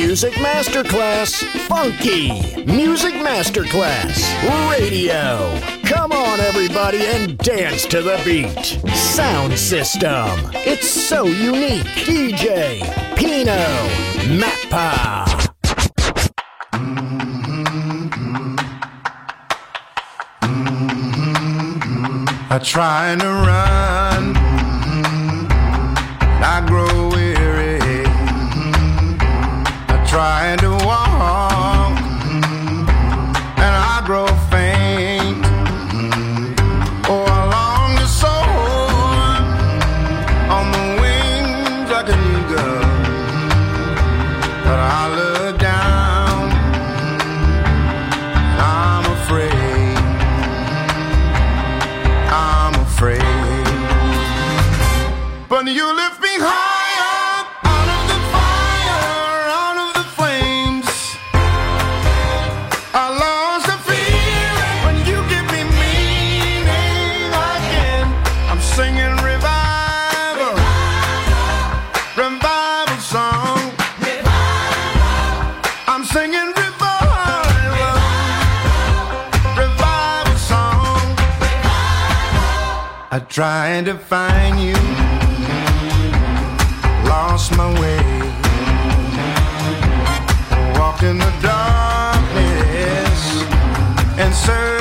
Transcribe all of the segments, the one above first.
Music Masterclass Funky. Music Masterclass Radio. Come on, everybody, and dance to the beat. Sound system. It's so unique. DJ Pino Mappa. I'm trying to run, I grow I try to revival song. I'm singing revival, revival song. I tried to find you, lost my way, walked in the darkness in search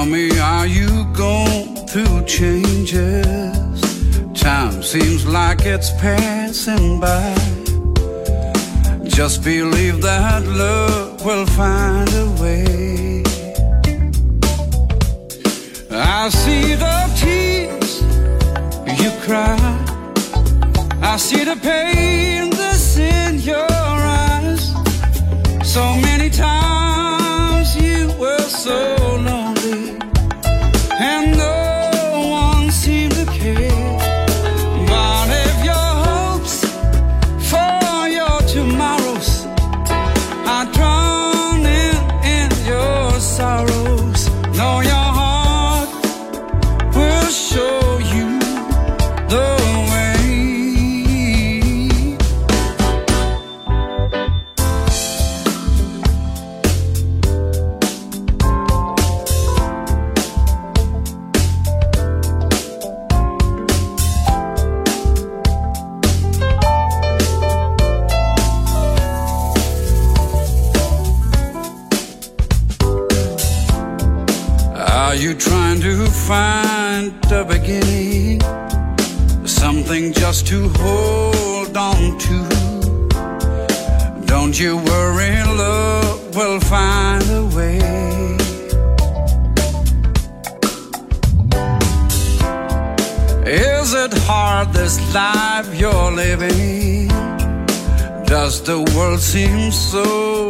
Tell me, are you going through changes? Time seems like it's passing by. Just believe that love will find a way. I see the tears you cry. I see the pain that's in your eyes. So many times you were so. you were in love will find a way. Is it hard this life you're living? Does the world seem so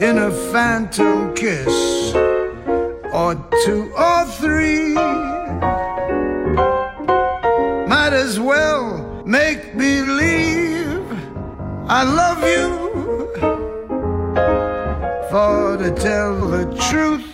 in a phantom kiss or two or three. Might as well make believe I love you. For to tell the truth,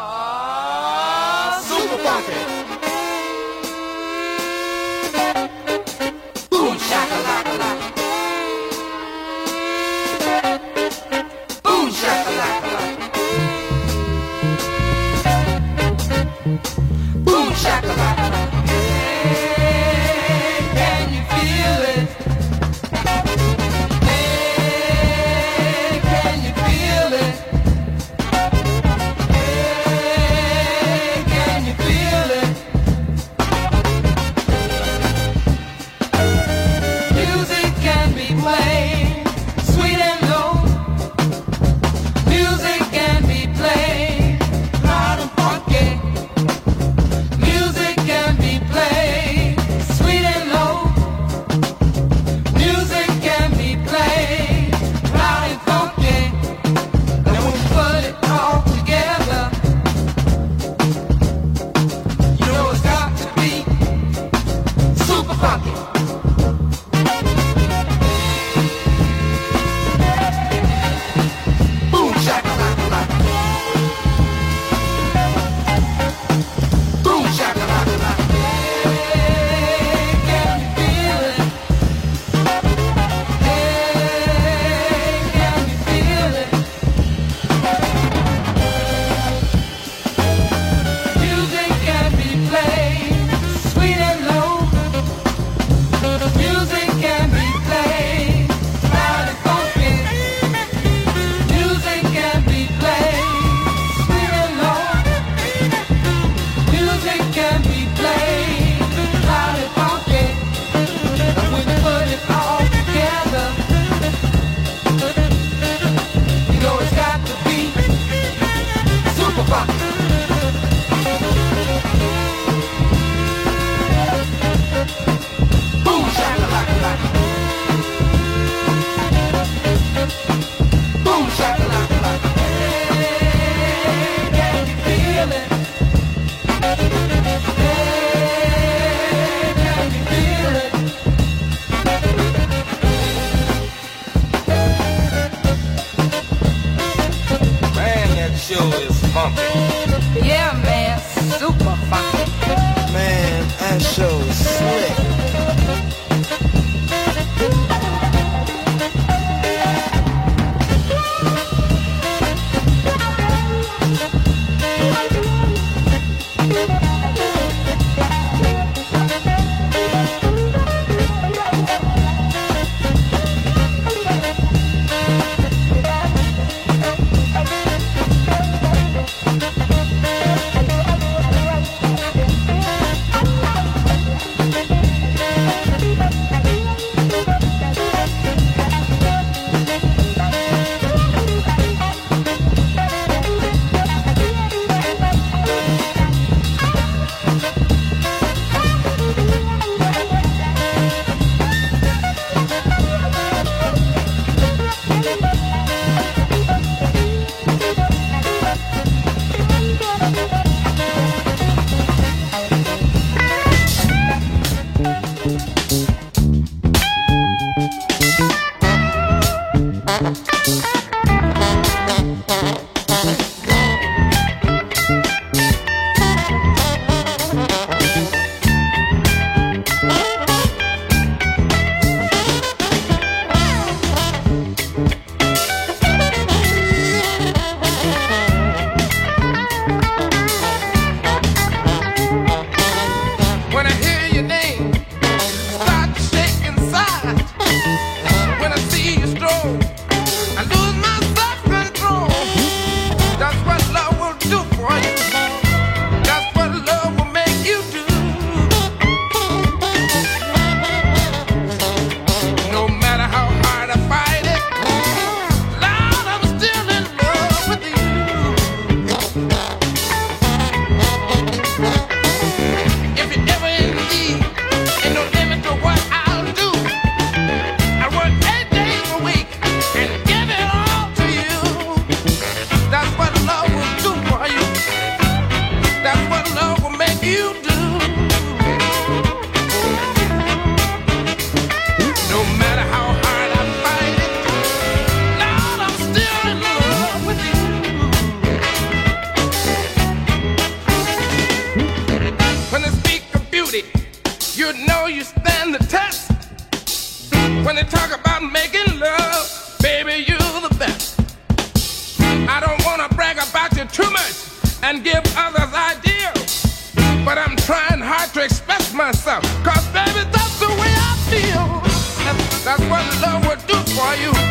Know you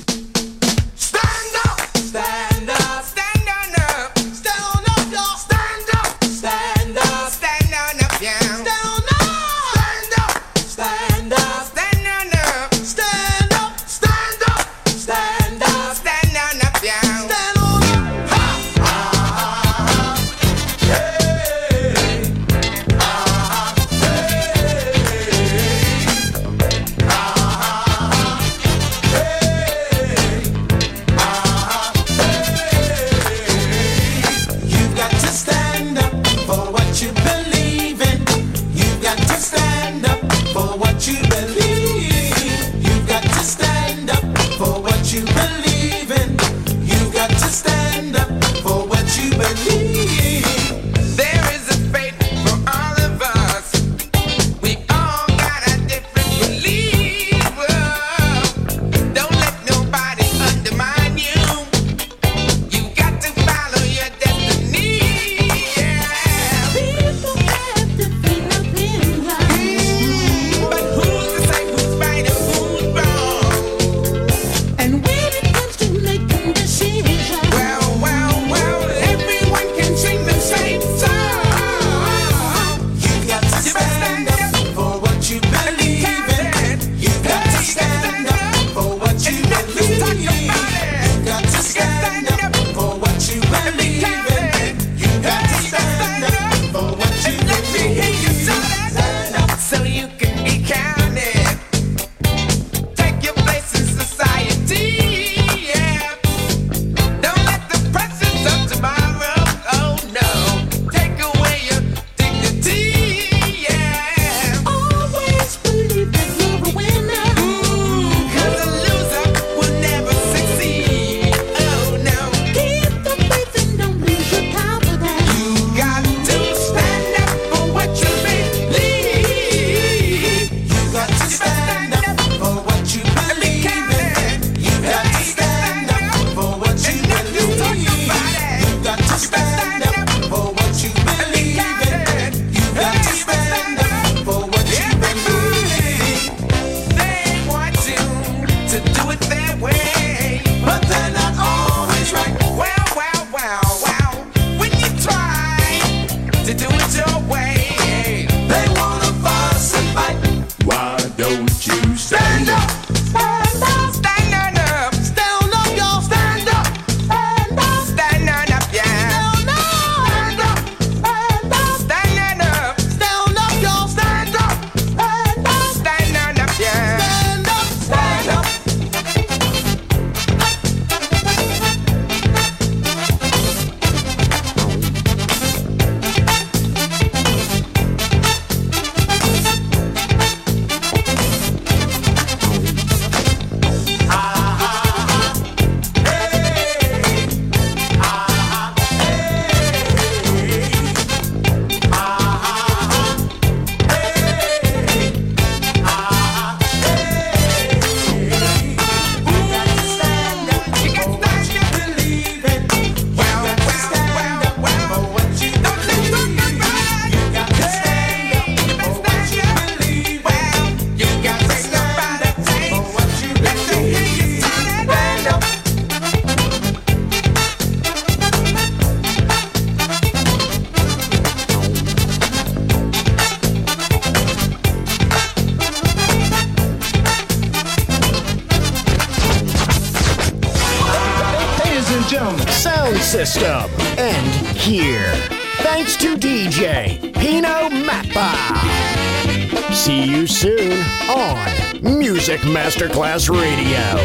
Masterclass Radio.